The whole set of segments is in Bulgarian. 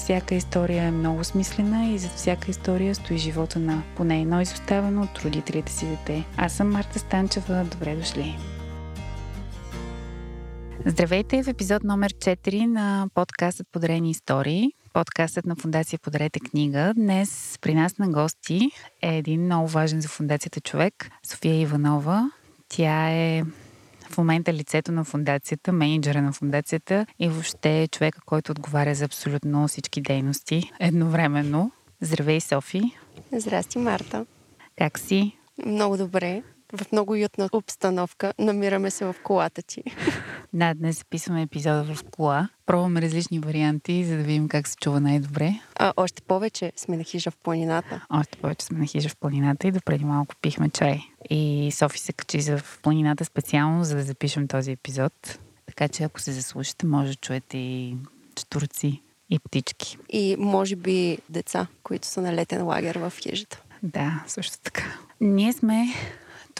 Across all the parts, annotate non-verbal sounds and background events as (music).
всяка история е много смислена и зад всяка история стои живота на поне едно изоставено от родителите си дете. Аз съм Марта Станчева. Добре дошли! Здравейте в епизод номер 4 на подкастът Подарени истории. Подкастът на Фундация Подарете книга. Днес при нас на гости е един много важен за фундацията човек, София Иванова. Тя е в момента лицето на фундацията, менеджера на фундацията и въобще човека, който отговаря за абсолютно всички дейности едновременно. Здравей, Софи! Здрасти, Марта! Как си? Много добре в много уютна обстановка. Намираме се в колата ти. (laughs) Да, днес записваме епизода в кола. Пробваме различни варианти, за да видим как се чува най-добре. А, още повече сме на хижа в планината. Още повече сме на хижа в планината и допреди малко пихме чай. И Софи се качи за в планината специално, за да запишем този епизод. Така че ако се заслушате, може да чуете и штурци и птички. И може би деца, които са на летен лагер в хижата. Да, също така. Ние сме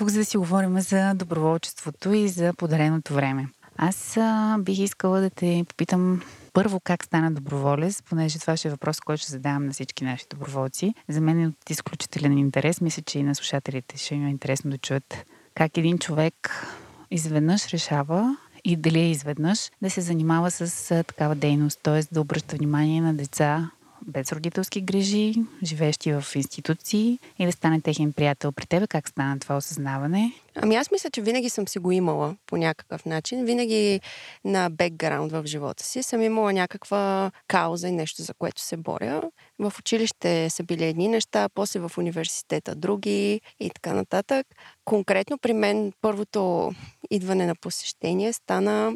тук, за да си говорим за доброволчеството и за подареното време. Аз а, бих искала да те попитам първо как стана доброволец, понеже това ще е въпрос, който ще задавам на всички наши доброволци. За мен е от изключителен интерес. Мисля, че и на слушателите ще им е интересно да чуят как един човек изведнъж решава и дали е изведнъж да се занимава с такава дейност, т.е. да обръща внимание на деца, без родителски грижи, живеещи в институции и да стане техен приятел. При тебе как стана това осъзнаване? Ами аз мисля, че винаги съм си го имала по някакъв начин. Винаги на бекграунд в живота си съм имала някаква кауза и нещо, за което се боря. В училище са били едни неща, после в университета други и така нататък. Конкретно при мен първото идване на посещение стана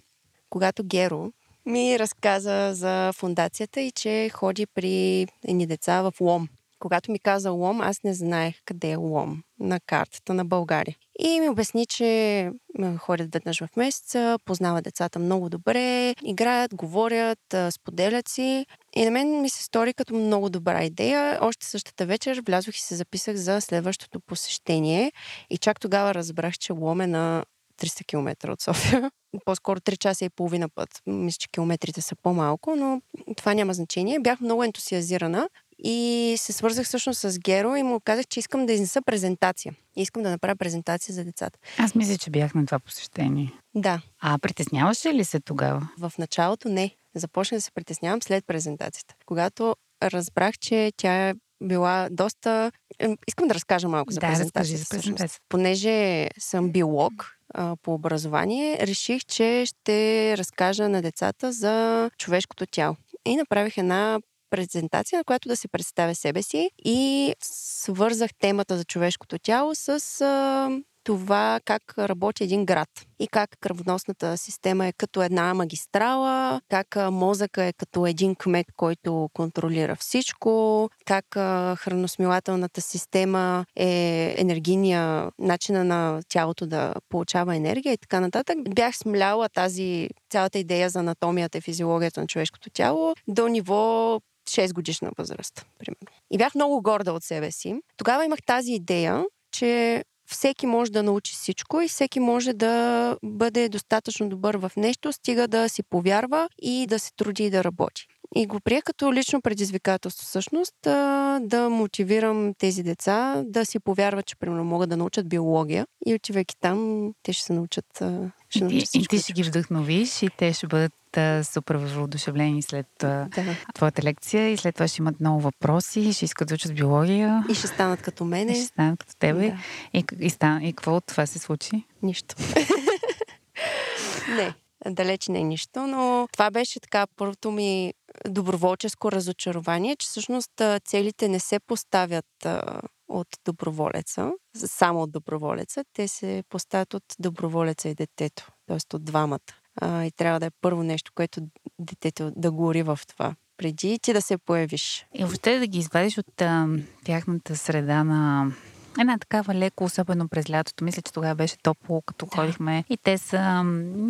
когато Геро, ми разказа за фундацията и че ходи при едни деца в Лом. Когато ми каза Лом, аз не знаех къде е Лом на картата на България. И ми обясни, че ходят веднъж в месеца, познава децата много добре, играят, говорят, споделят си. И на мен ми се стори като много добра идея. Още същата вечер влязох и се записах за следващото посещение. И чак тогава разбрах, че Лом е на 300 км от София. (laughs) По-скоро 3 часа и половина път. Мисля, че километрите са по-малко, но това няма значение. Бях много ентусиазирана и се свързах всъщност с Геро и му казах, че искам да изнеса презентация. Искам да направя презентация за децата. Аз мисля, че бях на това посещение. Да. А притесняваше ли се тогава? В началото не. Започнах да се притеснявам след презентацията. Когато разбрах, че тя е била доста... Искам да разкажа малко за да, презентацията. За презентацията. Понеже съм биолог, по образование, реших, че ще разкажа на децата за човешкото тяло. И направих една презентация, на която да се представя себе си и свързах темата за човешкото тяло с това как работи един град и как кръвоносната система е като една магистрала, как мозъка е като един кмет, който контролира всичко, как храносмилателната система е енергийния начина на тялото да получава енергия и така нататък. Бях смляла тази цялата идея за анатомията и физиологията на човешкото тяло до ниво 6 годишна възраст, примерно. И бях много горда от себе си. Тогава имах тази идея, че всеки може да научи всичко и всеки може да бъде достатъчно добър в нещо, стига да си повярва и да се труди и да работи. И го прия като лично предизвикателство всъщност да, мотивирам тези деца да си повярват, че примерно могат да научат биология и отивайки там, те ще се научат. Научат и, и ти ще ги вдъхновиш и те ще бъдат супер въодушевлени след да. твоята лекция и след това ще имат много въпроси, ще искат да учат биология. И ще станат като мене. И ще станат като тебе. Да. И, и, стан, и какво от това се случи? Нищо. (laughs) не, далеч не е нищо, но това беше така първото ми доброволческо разочарование, че всъщност целите не се поставят от доброволеца, само от доброволеца, те се поставят от доброволеца и детето, т.е. от двамата. А, и трябва да е първо нещо, което детето да гори в това, преди ти да се появиш. И въобще да ги извадиш от а, тяхната среда на Една такава леко, особено през лятото. Мисля, че тогава беше топло, като да. ходихме. И те са,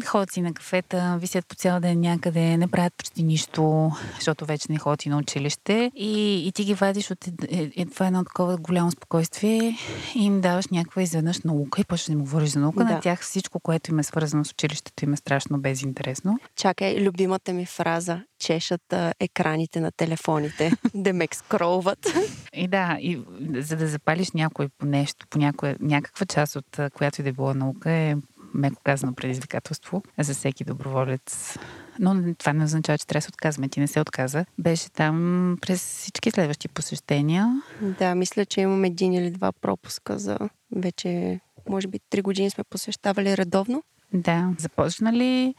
ходят си на кафета, висят по цял ден някъде, не правят почти нищо, защото вече не ходят и на училище. И, и ти ги вадиш от е, е, е, е едно такова голямо спокойствие и им даваш някаква изведнъж наука и почваш да им говориш за наука. Да. На тях всичко, което им е свързано с училището, им е страшно безинтересно. Чакай, любимата ми фраза чешат а, екраните на телефоните, (laughs) да ме скролват. И да, и за да запалиш някой по нещо, по някоя, някаква част от която и да е била наука е меко казано предизвикателство за всеки доброволец. Но това не означава, че трябва да се отказваме. Ти не се отказа. Беше там през всички следващи посещения. Да, мисля, че имам един или два пропуска за вече, може би, три години сме посещавали редовно. Да. Започна ли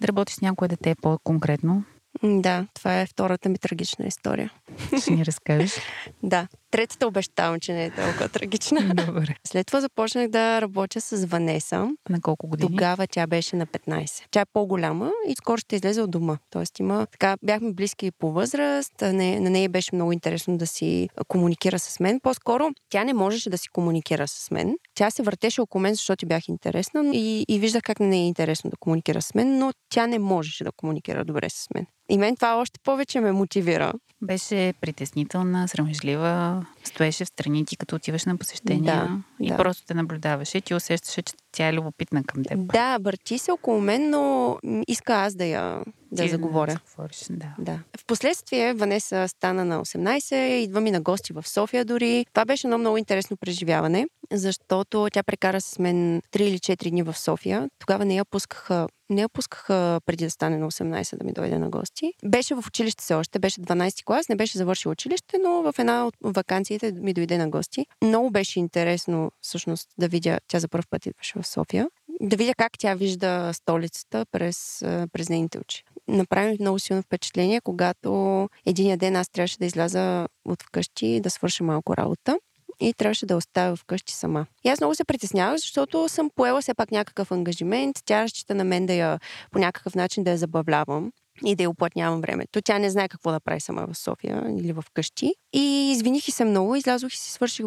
да работиш с някое дете по-конкретно? Да, това е втората ми трагична история. Ще ни разкажеш? (laughs) да. Третата обещавам, че не е толкова трагична. Добре. След това започнах да работя с Ванеса. На колко години? Тогава тя беше на 15. Тя е по-голяма и скоро ще излезе от дома. Тоест има, така, бяхме близки по възраст, не, на нея беше много интересно да си комуникира с мен. По-скоро тя не можеше да си комуникира с мен. Тя се въртеше около мен, защото бях интересна и, и виждах как не е интересно да комуникира с мен, но тя не можеше да комуникира добре с мен. И мен това още повече ме мотивира. Беше притеснителна, срамежлива, стоеше в страни ти, като отиваш на посещения да, и да. просто те наблюдаваше. Ти усещаше, че тя е любопитна към теб. Да, върти се около мен, но иска аз да я да Ти заговоря. Да, да. да. Впоследствие Ванеса стана на 18, идва ми на гости в София дори. Това беше едно много интересно преживяване, защото тя прекара с мен 3 или 4 дни в София. Тогава не я пускаха не я пускаха преди да стане на 18 да ми дойде на гости. Беше в училище все още, беше 12 клас, не беше завършил училище, но в една от вакансиите ми дойде на гости. Много беше интересно всъщност да видя, тя за първ път идваше в София, да видя как тя вижда столицата през, през нейните очи. Направи много силно впечатление, когато един ден аз трябваше да изляза от вкъщи да свърша малко работа и трябваше да оставя вкъщи сама. И аз много се притеснявах, защото съм поела все пак някакъв ангажимент. Тя разчита на мен да я по някакъв начин да я забавлявам и да я оплътнявам времето. Тя не знае какво да прави сама в София или в къщи. И извиних и се много, излязох и си свърших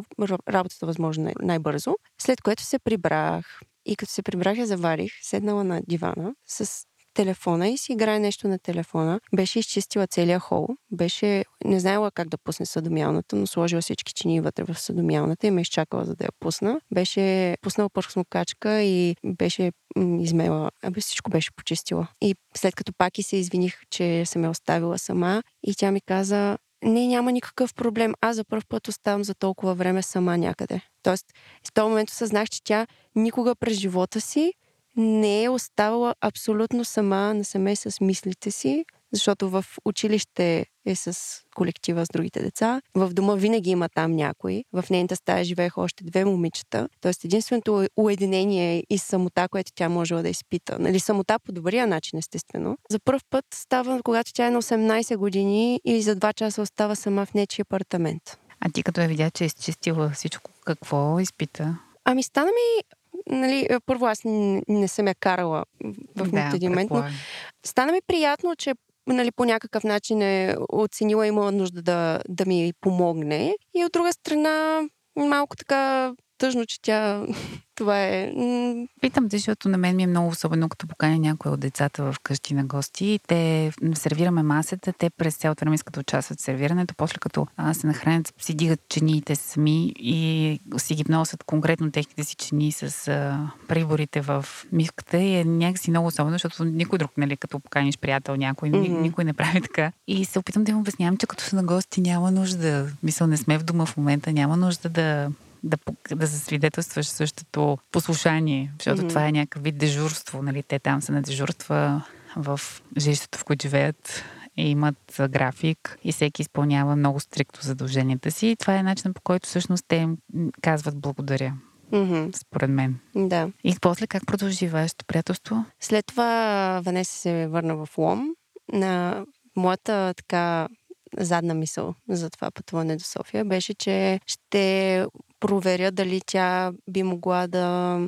работата възможно най- най-бързо. След което се прибрах. И като се прибрах, я заварих, седнала на дивана с телефона и си играе нещо на телефона. Беше изчистила целия хол. Беше, не знаела как да пусне съдомялната, но сложила всички чини вътре в съдомялната и ме изчакала за да я пусна. Беше пуснала пръхсмокачка и беше измела. Абе всичко беше почистила. И след като пак и се извиних, че съм я оставила сама и тя ми каза, не, няма никакъв проблем. Аз за първ път оставам за толкова време сама някъде. Тоест, в този момент осъзнах, че тя никога през живота си не е оставала абсолютно сама насаме с мислите си, защото в училище е с колектива с другите деца. В дома винаги има там някой. В нейната стая живееха още две момичета. Тоест единственото уединение и самота, което тя можела да изпита. Нали, самота по добрия начин, естествено. За първ път става, когато тя е на 18 години и за два часа остава сама в нечи апартамент. А ти като я видя, че е изчистила всичко, какво изпита? Ами стана ми нали, е, първо аз не, съм я карала в да, нито един момент, но стана ми приятно, че нали, по някакъв начин е оценила, имала нужда да, да ми помогне. И от друга страна, малко така тъжно, че тя (laughs) това е... Питам те, защото на мен ми е много особено, като поканя някой от децата в къщи на гости. Те сервираме масата, те през цялото време искат да участват в сервирането, после като а, се нахранят, си дигат чиниите сами и си ги вносят конкретно техните си чини с а, приборите в миската и е някакси много особено, защото никой друг, нали, като поканиш приятел някой, mm-hmm. никой не прави така. И се опитам да им обяснявам, че като са на гости няма нужда, мисъл не сме в дома в момента, няма нужда да да, да засвидетелстваш същото послушание, защото mm-hmm. това е някакъв вид дежурство. Нали? Те там са на дежурства в жилището, в което живеят и имат график и всеки изпълнява много стрикто задълженията си. И това е начинът по който всъщност те казват благодаря. Mm-hmm. Според мен. Да. И после как продължи вашето приятелство? След това Ванеса се върна в Лом. На моята така задна мисъл за това пътуване до София беше, че ще проверя дали тя би могла да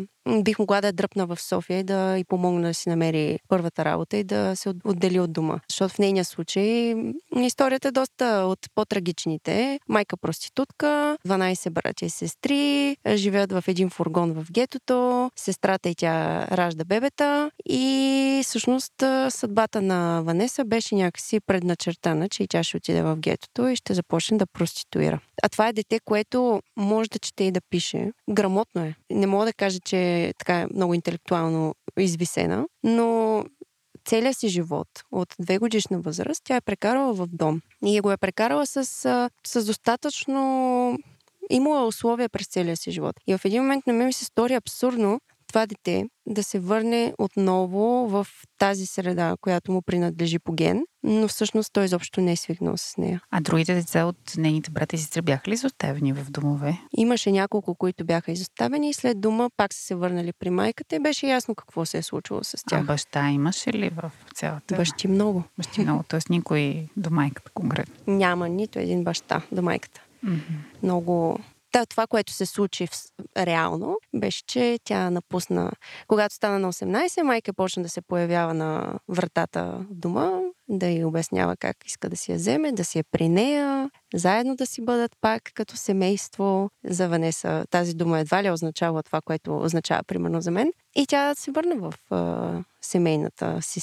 бих могла да я дръпна в София и да й помогна да си намери първата работа и да се отдели от дома. Защото в нейния случай историята е доста от по-трагичните. Майка проститутка, 12 братя и сестри, живеят в един фургон в гетото, сестрата и тя ражда бебета и всъщност съдбата на Ванеса беше някакси предначертана, че и тя ще отиде в гетото и ще започне да проституира. А това е дете, което може да чете и да пише. Грамотно е. Не мога да кажа, че така много интелектуално извисена, но целия си живот от две годишна възраст тя е прекарала в дом. И го е прекарала с, с достатъчно имала условия през целия си живот. И в един момент на мен ми се стори абсурдно това дете да се върне отново в тази среда, която му принадлежи по ген, но всъщност той изобщо не е свикнал с нея. А другите деца от нейните брата и сестри бяха ли изоставени в домове? Имаше няколко, които бяха изоставени и след дома пак са се върнали при майката и беше ясно какво се е случило с тях. А баща имаше ли в цялата? Бащи много. Бащи много, т.е. никой до майката конкретно. Няма нито един баща до майката. Mm-hmm. Много Та, това, което се случи в... реално, беше, че тя напусна. Когато стана на 18, майка почна да се появява на вратата в дома, да й обяснява как иска да си я вземе, да си е при нея, заедно да си бъдат пак като семейство. За Ванеса тази дума едва ли означава това, което означава примерно за мен. И тя се върна в а, семейната си,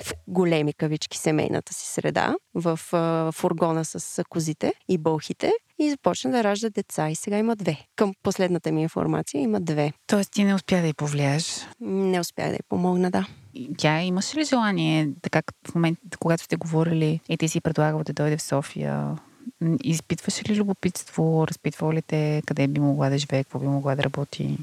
в големи кавички, семейната си среда, в а, фургона с козите и бълхите и започна да ражда деца. И сега има две. Към последната ми информация има две. Тоест ти не успя да й повлияеш? Не успя да й помогна, да. Тя имаше ли желание, така в момента, когато сте говорили и ти си предлагал да дойде в София, изпитваше ли любопитство, разпитвал ли те къде би могла да живее, какво би могла да работи?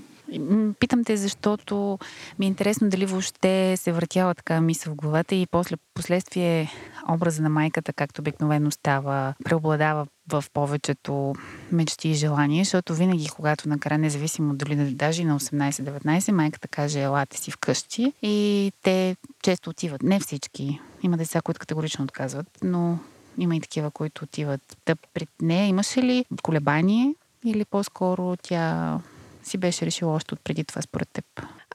Питам те, защото ми е интересно дали въобще се въртяла така мисъл в главата и после последствие образа на майката, както обикновено става, преобладава в повечето мечти и желания, защото винаги, когато накрая, независимо дали даже и на 18-19, майката каже, елате си вкъщи и те често отиват. Не всички. Има деца, които категорично отказват, но има и такива, които отиват. Да при нея имаше ли колебание или по-скоро тя си беше решила още от преди това според теб?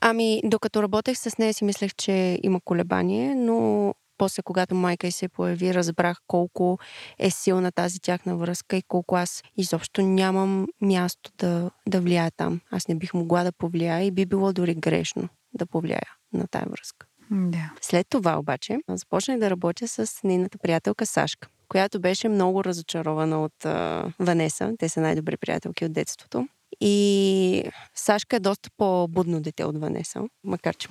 Ами, докато работех с нея си мислех, че има колебание, но после, когато майка й се появи, разбрах колко е силна тази тяхна връзка и колко аз изобщо нямам място да, да влияя там. Аз не бих могла да повлияя и би било дори грешно да повлияя на тая връзка. Да. След това обаче започнах да работя с нейната приятелка Сашка, която беше много разочарована от а, Ванеса. Те са най-добри приятелки от детството. И Сашка е доста по-будно дете от Ванеса, макар че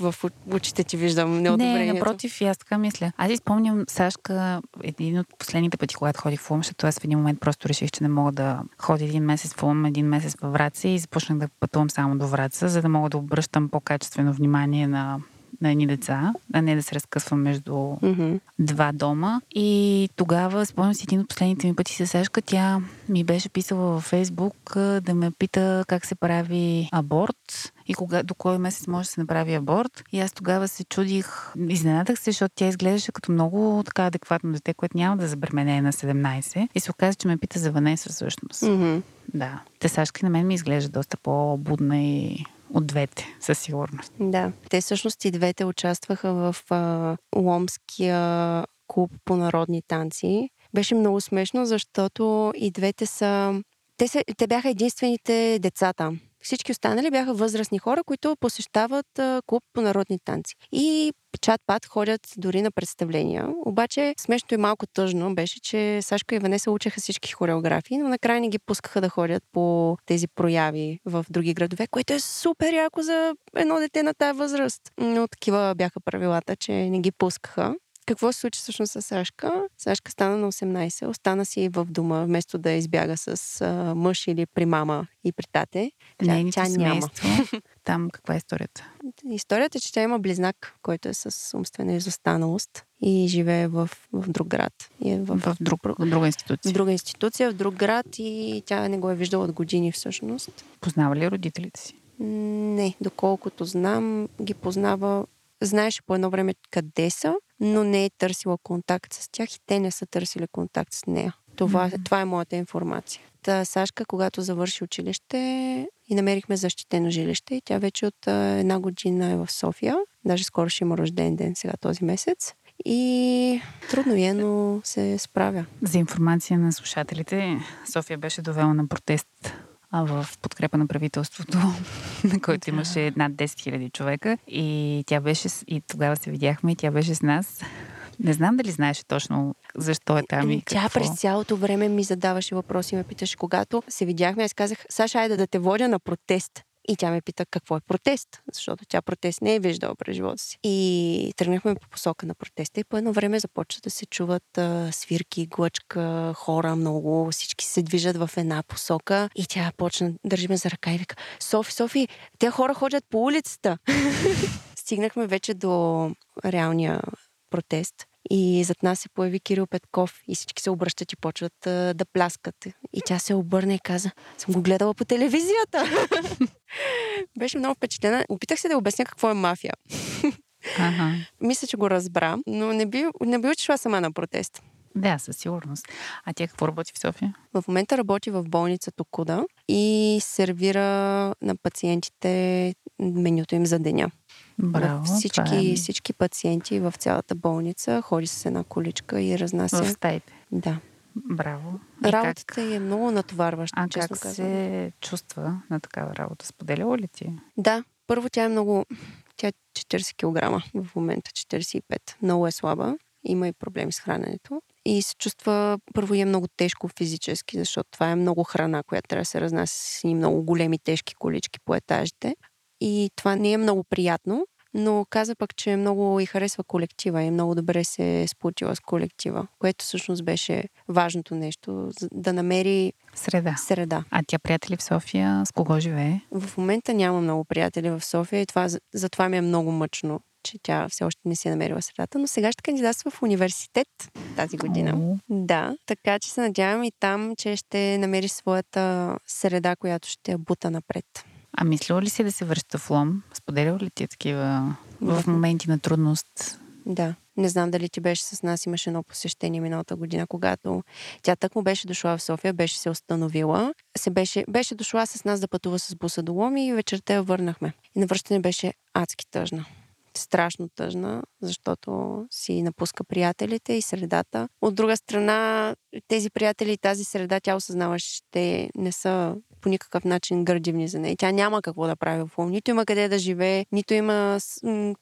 в очите ти виждам неодобрението. Не, напротив, аз така мисля. Аз изпомням Сашка един от последните пъти, когато ходих в защото аз в един момент просто реших, че не мога да ходя един месец в Лум, един месец във Враца и започнах да пътувам само до Враца, за да мога да обръщам по-качествено внимание на на едни деца, а не да се разкъсвам между mm-hmm. два дома. И тогава, спомням си един от последните ми пъти с Сашка, тя ми беше писала във Фейсбук да ме пита как се прави аборт и кога, до кой месец може да се направи аборт. И аз тогава се чудих, изненадах се, защото тя изглеждаше като много така адекватно дете, което няма да забремене на 17. И се оказа, че ме пита за Ванеса всъщност. Mm-hmm. Да. Те Сашка на мен ми изглежда доста по-будна и от двете, със сигурност. Да. Те всъщност и двете участваха в а, Ломския клуб по народни танци. Беше много смешно, защото и двете са... Те, са, те бяха единствените деца там. Всички останали бяха възрастни хора, които посещават клуб по народни танци. И чат-пат ходят дори на представления. Обаче смешното и малко тъжно беше, че Сашка и Ванеса учеха всички хореографии, но накрая не ги пускаха да ходят по тези прояви в други градове, което е супер яко за едно дете на тази възраст. Но такива бяха правилата, че не ги пускаха. Какво се случи всъщност с Сашка? Сашка стана на 18, остана си в дома, вместо да избяга с а, мъж или при мама и при тате. Тя, тя няма. (laughs) Там каква е историята? Историята е, че тя има близнак, който е с умствена изостаналост и живее в, в друг град. И е в, в, друг, в друга институция. В друга институция, в друг град и тя не го е виждала от години всъщност. Познава ли родителите си? Не, доколкото знам, ги познава знаеше по едно време къде са, но не е търсила контакт с тях и те не са търсили контакт с нея. Това, mm-hmm. това е моята информация. а, Сашка, когато завърши училище и намерихме защитено жилище и тя вече от а, една година е в София. Даже скоро ще има рожден ден сега този месец. И трудно е, но се справя. За информация на слушателите, София беше довела на протест в подкрепа на правителството, (laughs) на който да. имаше над 10 000 човека. И тя беше, и тогава се видяхме, и тя беше с нас. Не знам дали знаеше точно защо е там и Тя какво. през цялото време ми задаваше въпроси, ме питаше, когато се видяхме, аз казах, Саша, айде да те водя на протест. И тя ме пита какво е протест, защото тя протест не е виждала през живота си. И тръгнахме по посока на протеста и по едно време започва да се чуват а, свирки, глъчка, хора много, всички се движат в една посока и тя почна, държиме за ръка и вика, Софи, Софи, те хора ходят по улицата. (laughs) Стигнахме вече до реалния протест. И зад нас се появи Кирил Петков и всички се обръщат и почват а, да пляскат. И тя се обърна и каза, съм го гледала по телевизията. (laughs) Беше много впечатлена. Опитах се да обясня какво е мафия. (laughs) Ага. Мисля, че го разбра, но не би, не би отишла сама на протест. Да, със сигурност. А тя какво работи в София? В момента работи в болница Токуда и сервира на пациентите менюто им за деня. Браво. Всички, е... всички пациенти в цялата болница ходи с една количка и разнася. В стаите. Да. Браво. И Работата как... е много натоварваща, А честно как казвам. се чувства на такава работа? Споделяла ли ти? Да, първо тя е много... Тя е 40 кг в момента, 45. Много е слаба. Има и проблеми с храненето. И се чувства, първо е много тежко физически, защото това е много храна, която трябва да се разнася с едни много големи тежки колички по етажите. И това не е много приятно, но каза пък, че много и харесва колектива и много добре се е сплутила с колектива, което всъщност беше важното нещо, да намери Среда. среда. А тя приятели в София с кого живее? В момента няма много приятели в София и това, затова ми е много мъчно, че тя все още не си е намерила средата, но сега ще кандидатства в университет тази година. О, Да, така че се надявам и там, че ще намери своята среда, която ще я бута напред. А мислила ли си да се връща в Лом? Споделяла ли ти такива в моменти на трудност? Да. Не знам дали ти беше с нас, имаше едно посещение миналата година, когато тя так му беше дошла в София, беше се установила, се беше, беше дошла с нас да пътува с буса до Лом и вечерта я върнахме. И на връщане беше адски тъжна. Страшно тъжна, защото си напуска приятелите и средата. От друга страна, тези приятели и тази среда, тя осъзнава, че те не са по никакъв начин градивни за нея. Тя няма какво да прави в Лом. Нито има къде да живее, нито има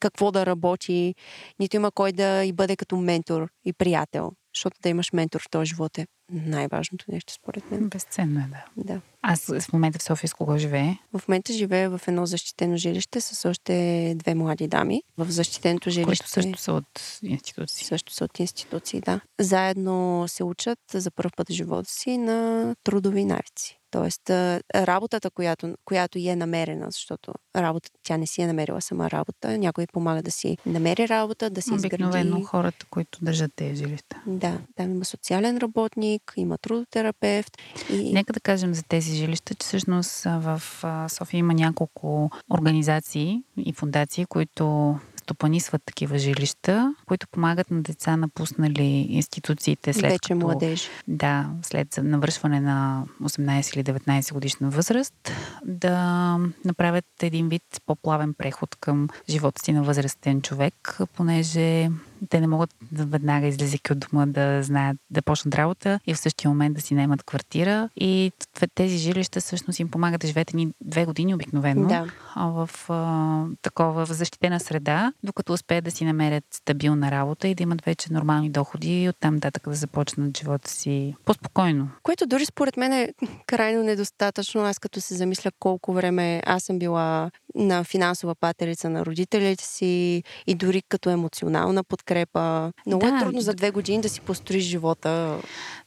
какво да работи, нито има кой да и бъде като ментор и приятел. Защото да имаш ментор в този живот е най-важното нещо, според мен. Безценно е, да. Да. Аз в момента в София с кого живее? В момента живея в едно защитено жилище с още две млади дами. В защитеното жилище Които също са от институции. също са от институции, да. Заедно се учат за първ път в живота си на трудови навици. Тоест, работата, която, която е намерена, защото работа, тя не си е намерила сама работа, някой помага да си намери работа, да си Обикновено изгради. хората, които държат тези жилища. Да, там има социален работник, има трудотерапевт. И... Нека да кажем за тези жилища, че всъщност в София има няколко организации и фундации, които стопанисват такива жилища, които помагат на деца напуснали институциите след вече като, младежи. Да, след навършване на 18 или 19 годишна възраст, да направят един вид по-плавен преход към живота си на възрастен човек, понеже те не могат да веднага излизайки от дома да знаят да почнат работа и в същия момент да си наемат квартира. И тези жилища всъщност им помагат да живеят ни две години обикновено Да. в а, такова в защитена среда, докато успеят да си намерят стабилна работа и да имат вече нормални доходи и оттам нататък да започнат живота си по-спокойно. Което дори според мен е крайно недостатъчно. Аз като се замисля колко време аз съм била на финансова патерица на родителите си и дори като емоционална подкрепа. Много Да. е трудно за две години да си построиш живота.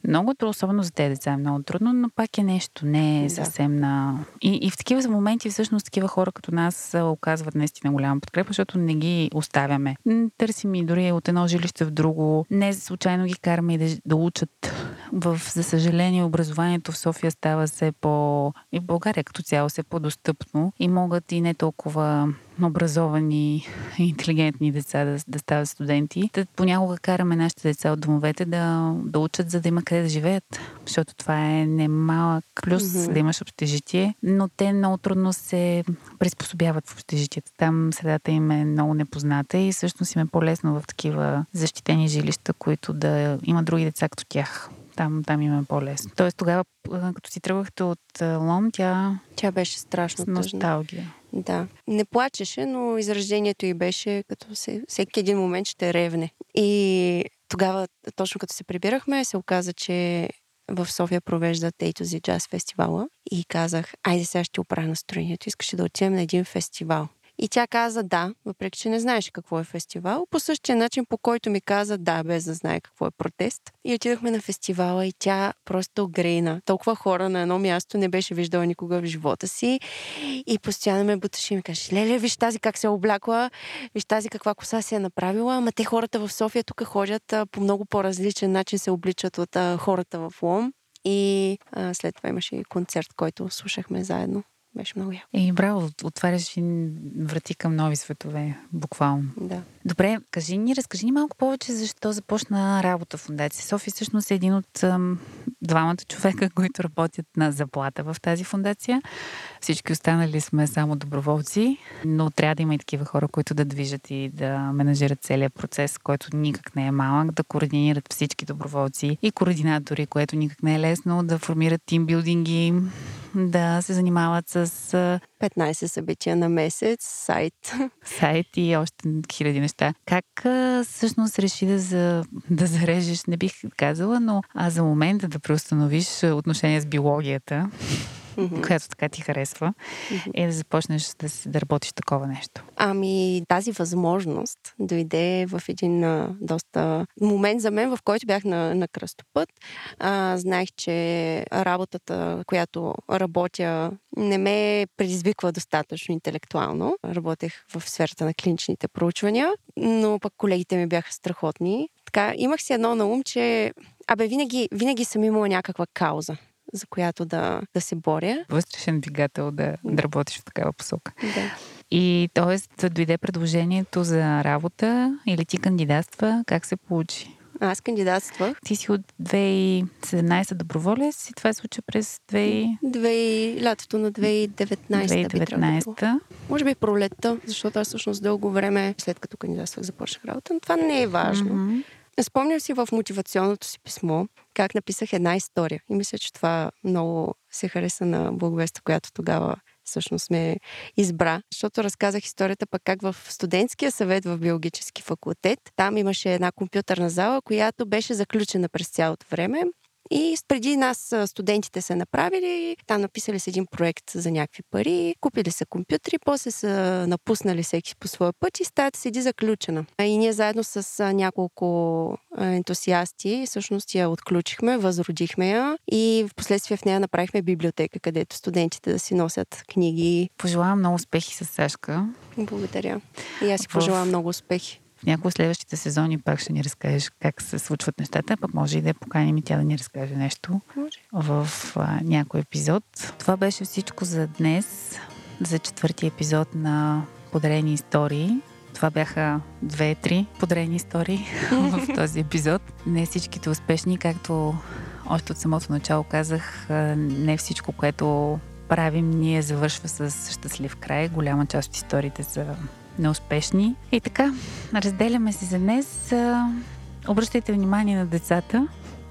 Много е трудно, особено за тези деца е много трудно, но пак е нещо, не е Да. съвсем на... И, и в такива моменти всъщност такива хора като нас оказват наистина голяма подкрепа, защото не ги оставяме. Търсим и дори от едно жилище в друго. Не случайно ги караме и да, да учат в, за съжаление, образованието в София става все по... и в България като цяло все по-достъпно и могат и не толкова образовани и интелигентни деца да, да стават студенти. Та понякога караме нашите деца от домовете да, да учат, за да има къде да живеят. Защото това е немалък плюс mm-hmm. да имаш общежитие, но те много трудно се приспособяват в общежитието. Там средата им е много непозната и всъщност им е по-лесно в такива защитени жилища, които да има други деца като тях там, там има по-лесно. Тоест тогава, като си тръгвахте от Лом, тя... Тя беше страшно с носталгия. Да. Не плачеше, но изражението й беше като се, всеки един момент ще ревне. И тогава, точно като се прибирахме, се оказа, че в София to Z Jazz фестивала и казах, айде сега ще оправя настроението, искаше да отидем на един фестивал. И тя каза да, въпреки че не знаеше какво е фестивал, по същия начин, по който ми каза да, без да знае какво е протест. И отидохме на фестивала и тя просто грейна. Толкова хора на едно място не беше виждала никога в живота си. И постоянно ме буташе и ми каже, леле, виж тази как се е облякла, виж тази каква коса си е направила. Ама те хората в София тук ходят по много по-различен начин се обличат от хората в Лом. И а, след това имаше и концерт, който слушахме заедно. Беше много яко. И браво, отваряш врати към нови светове, буквално. Да. Добре, кажи ни, разкажи ни малко повече защо започна работа в Фундация София. Всъщност е един от ам, двамата човека, (laughs) които работят на заплата в тази фундация. Всички останали сме само доброволци, но трябва да има и такива хора, които да движат и да менажират целият процес, който никак не е малък, да координират всички доброволци и координатори, което никак не е лесно, да формират тимбилдинги, да се занимават с... 15 събития на месец, сайт. Сайт и още хиляди неща. Как всъщност реши да, за, да зарежеш, не бих казала, но а за момента да преустановиш отношения с биологията? Mm-hmm. която така ти харесва, mm-hmm. и да започнеш да, да работиш такова нещо? Ами, тази възможност дойде в един а, доста момент за мен, в който бях на, на кръстопът. А, знаех, че работата, която работя, не ме предизвиква достатъчно интелектуално. Работех в сферата на клиничните проучвания, но пък колегите ми бяха страхотни. Така, имах си едно на ум, че Абе, винаги, винаги съм имала някаква кауза за която да, да се боря. Вътрешен двигател да, да работиш в такава посока. Да. И т.е. дойде предложението за работа или ти кандидатства, как се получи? Аз кандидатствах. Ти си от 2017 доброволец и това се случи през 2... 2... лятото на 2019. 2019. Може би пролетта, защото аз всъщност дълго време, след като кандидатствах, започнах работа, но това не е важно. Mm-hmm. Спомням си в мотивационното си писмо как написах една история. И мисля, че това много се хареса на благовеста, която тогава всъщност ме избра, защото разказах историята пък как в студентския съвет в биологически факултет, там имаше една компютърна зала, която беше заключена през цялото време и преди нас студентите са направили, там написали с един проект за някакви пари, купили са компютри, после са напуснали всеки по своя път и стаята седи заключена. И ние заедно с няколко ентусиасти всъщност я отключихме, възродихме я и в последствие в нея направихме библиотека, където студентите да си носят книги. Пожелавам много успехи с Сашка. Благодаря. И аз си пожелавам много успехи. В някои от следващите сезони пак ще ни разкажеш как се случват нещата, пък може и да я поканим и тя да ни разкаже нещо може. в а, някой епизод. Това беше всичко за днес, за четвърти епизод на Подарени истории. Това бяха две-три подарени истории (laughs) в този епизод. Не всичките успешни, както още от самото начало казах, не всичко, което правим, ние завършва с щастлив край. Голяма част от историите са неуспешни. И така, разделяме се за днес. Обръщайте внимание на децата.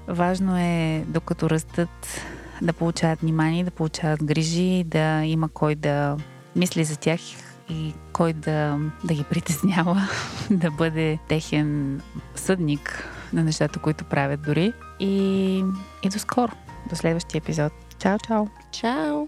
Важно е, докато растат, да получават внимание, да получават грижи, да има кой да мисли за тях и кой да, да ги притеснява, (laughs) да бъде техен съдник на нещата, които правят дори. И, и до скоро, до следващия епизод. Чао, чао! Чао!